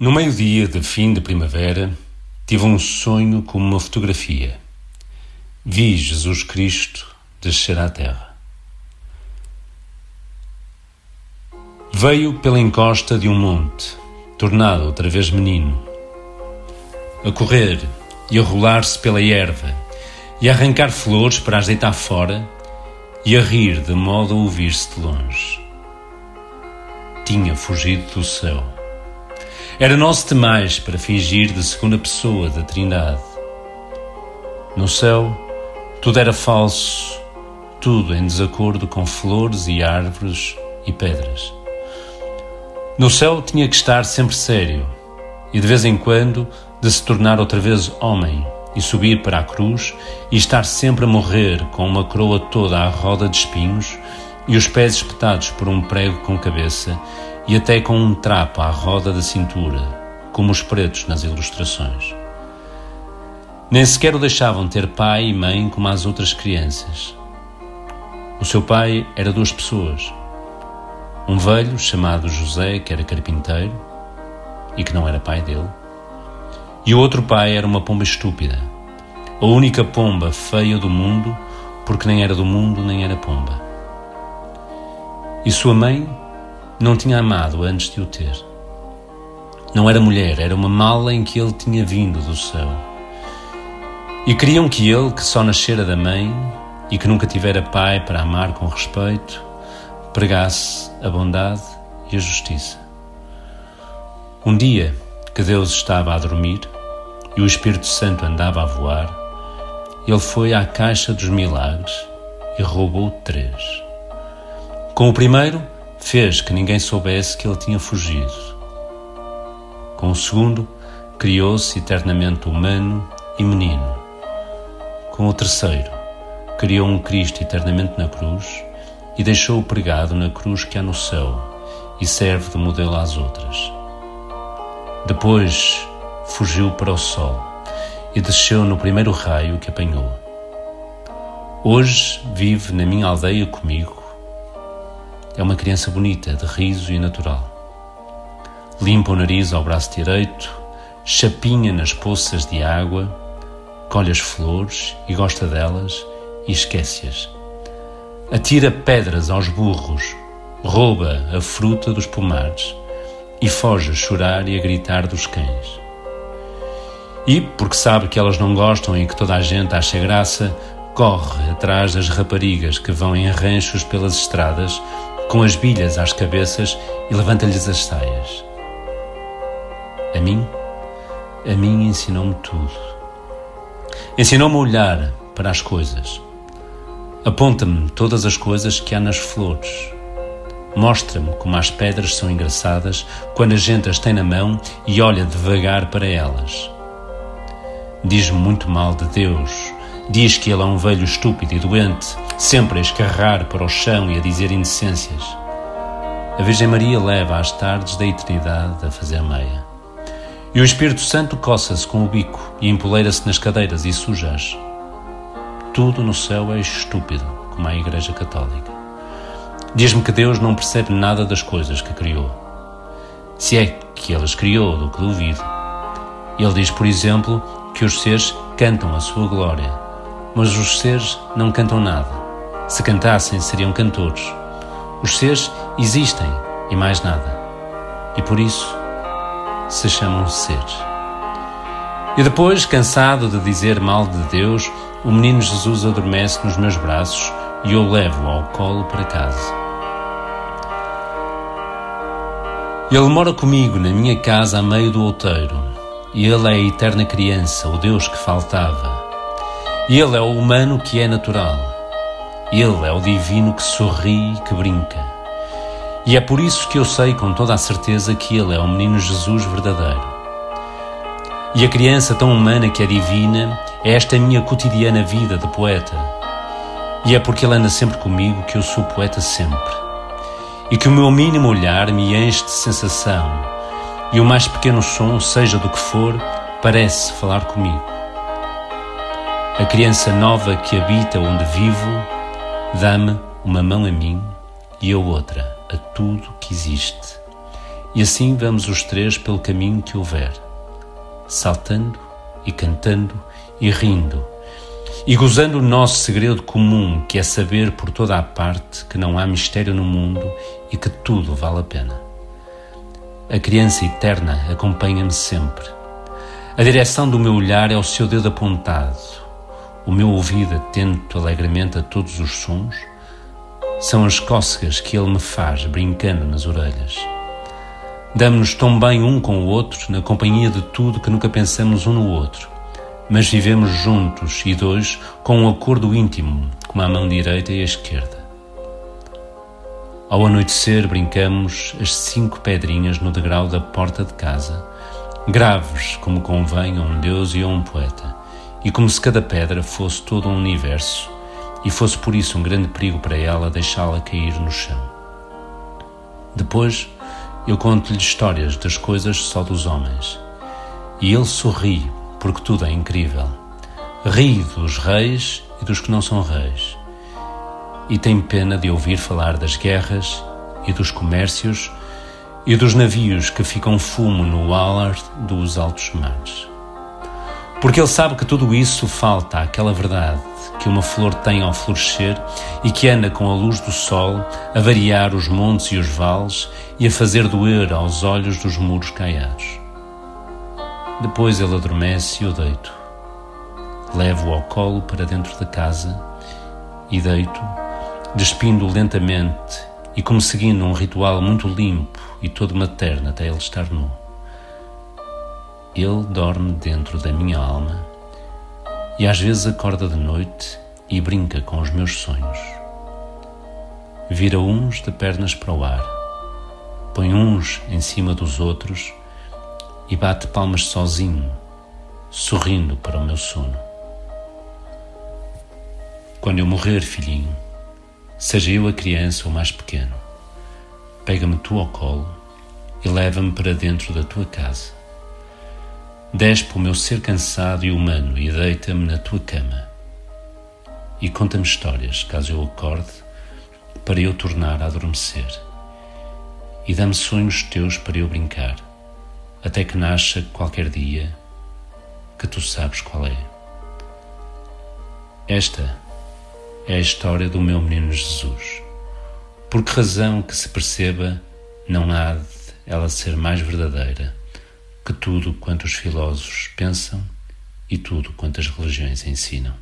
No meio-dia de fim de primavera, tive um sonho como uma fotografia. Vi Jesus Cristo descer à terra. Veio pela encosta de um monte, tornado outra vez menino, a correr e a rolar-se pela erva, e a arrancar flores para as deitar fora, e a rir de modo a ouvir-se de longe. Tinha fugido do céu era nosso demais para fingir de segunda pessoa da Trindade. No céu, tudo era falso, tudo em desacordo com flores e árvores e pedras. No céu tinha que estar sempre sério e de vez em quando de se tornar outra vez homem e subir para a cruz e estar sempre a morrer com uma coroa toda à roda de espinhos e os pés espetados por um prego com cabeça e até com um trapo à roda da cintura, como os pretos nas ilustrações. Nem sequer o deixavam ter pai e mãe como as outras crianças. O seu pai era duas pessoas. Um velho chamado José, que era carpinteiro e que não era pai dele, e o outro pai era uma pomba estúpida, a única pomba feia do mundo, porque nem era do mundo nem era pomba. E sua mãe não tinha amado antes de o ter. Não era mulher, era uma mala em que ele tinha vindo do céu. E queriam que ele, que só nascera da mãe e que nunca tivera pai para amar com respeito, pregasse a bondade e a justiça. Um dia que Deus estava a dormir e o Espírito Santo andava a voar, ele foi à caixa dos milagres e roubou três. Com o primeiro, fez que ninguém soubesse que ele tinha fugido. Com o segundo, criou-se eternamente humano e menino. Com o terceiro, criou um Cristo eternamente na cruz e deixou-o pregado na cruz que há no céu e serve de modelo às outras. Depois fugiu para o sol e desceu no primeiro raio que apanhou. Hoje vive na minha aldeia comigo é uma criança bonita, de riso e natural. Limpa o nariz ao braço direito, chapinha nas poças de água, colhe as flores e gosta delas e esquece-as. Atira pedras aos burros, rouba a fruta dos pomares e foge a chorar e a gritar dos cães. E, porque sabe que elas não gostam e que toda a gente acha graça, corre atrás das raparigas que vão em ranchos pelas estradas com as bilhas às cabeças e levanta-lhes as saias. A mim, a mim ensinou-me tudo. Ensinou-me a olhar para as coisas. Aponta-me todas as coisas que há nas flores. Mostra-me como as pedras são engraçadas quando a gente as tem na mão e olha devagar para elas. Diz-me muito mal de Deus. Diz que ele é um velho estúpido e doente sempre a escarrar para o chão e a dizer indecências. A Virgem Maria leva às tardes da eternidade a fazer meia. E o Espírito Santo coça-se com o bico e empoleira-se nas cadeiras e sujas. Tudo no céu é estúpido, como a Igreja Católica. Diz-me que Deus não percebe nada das coisas que criou. Se é que Ele as criou, do que duvido. Ele diz, por exemplo, que os seres cantam a sua glória, mas os seres não cantam nada. Se cantassem, seriam cantores. Os seres existem e mais nada. E por isso se chamam seres. E depois, cansado de dizer mal de Deus, o menino Jesus adormece nos meus braços e eu levo ao colo para casa. Ele mora comigo na minha casa a meio do outeiro, e ele é a eterna criança, o Deus que faltava. Ele é o humano que é natural. Ele é o divino que sorri e que brinca. E é por isso que eu sei com toda a certeza que Ele é o menino Jesus verdadeiro. E a criança tão humana que é divina é esta minha cotidiana vida de poeta. E é porque Ele anda sempre comigo que eu sou poeta sempre. E que o meu mínimo olhar me enche de sensação, e o mais pequeno som, seja do que for, parece falar comigo. A criança nova que habita onde vivo Dá-me uma mão a mim e a outra a tudo que existe. E assim vamos os três pelo caminho que houver, saltando e cantando e rindo, e gozando o nosso segredo comum, que é saber por toda a parte que não há mistério no mundo e que tudo vale a pena. A criança eterna acompanha-me sempre. A direção do meu olhar é o seu dedo apontado. O meu ouvido atento alegremente a todos os sons são as cócegas que ele me faz brincando nas orelhas. Damos-nos tão bem um com o outro, na companhia de tudo que nunca pensamos um no outro, mas vivemos juntos e dois com um acordo íntimo, como a mão direita e a esquerda. Ao anoitecer, brincamos as cinco pedrinhas no degrau da porta de casa, graves como convém a um Deus e a um poeta, e como se cada pedra fosse todo um universo e fosse por isso um grande perigo para ela deixá-la cair no chão. Depois, eu conto-lhe histórias das coisas só dos homens. E ele sorri, porque tudo é incrível. Ri dos reis e dos que não são reis. E tem pena de ouvir falar das guerras e dos comércios e dos navios que ficam fumo no alar dos altos mares. Porque ele sabe que tudo isso falta àquela verdade que uma flor tem ao florescer e que anda com a luz do sol a variar os montes e os vales e a fazer doer aos olhos dos muros caiados. Depois ele adormece e eu deito. Levo-o ao colo para dentro da casa e deito, despindo-o lentamente e como seguindo um ritual muito limpo e todo materno até ele estar nu. Ele dorme dentro da minha alma e às vezes acorda de noite e brinca com os meus sonhos. Vira uns de pernas para o ar, põe uns em cima dos outros e bate palmas sozinho, sorrindo para o meu sono. Quando eu morrer, filhinho, seja eu a criança ou mais pequeno, pega-me tu ao colo e leva-me para dentro da tua casa Despe o meu ser cansado e humano e deita-me na tua cama. E conta-me histórias, caso eu acorde, para eu tornar a adormecer. E dá-me sonhos teus para eu brincar, até que nasça qualquer dia que tu sabes qual é. Esta é a história do meu menino Jesus. Por que razão que se perceba, não há de ela ser mais verdadeira que tudo quanto os filósofos pensam e tudo quanto as religiões ensinam.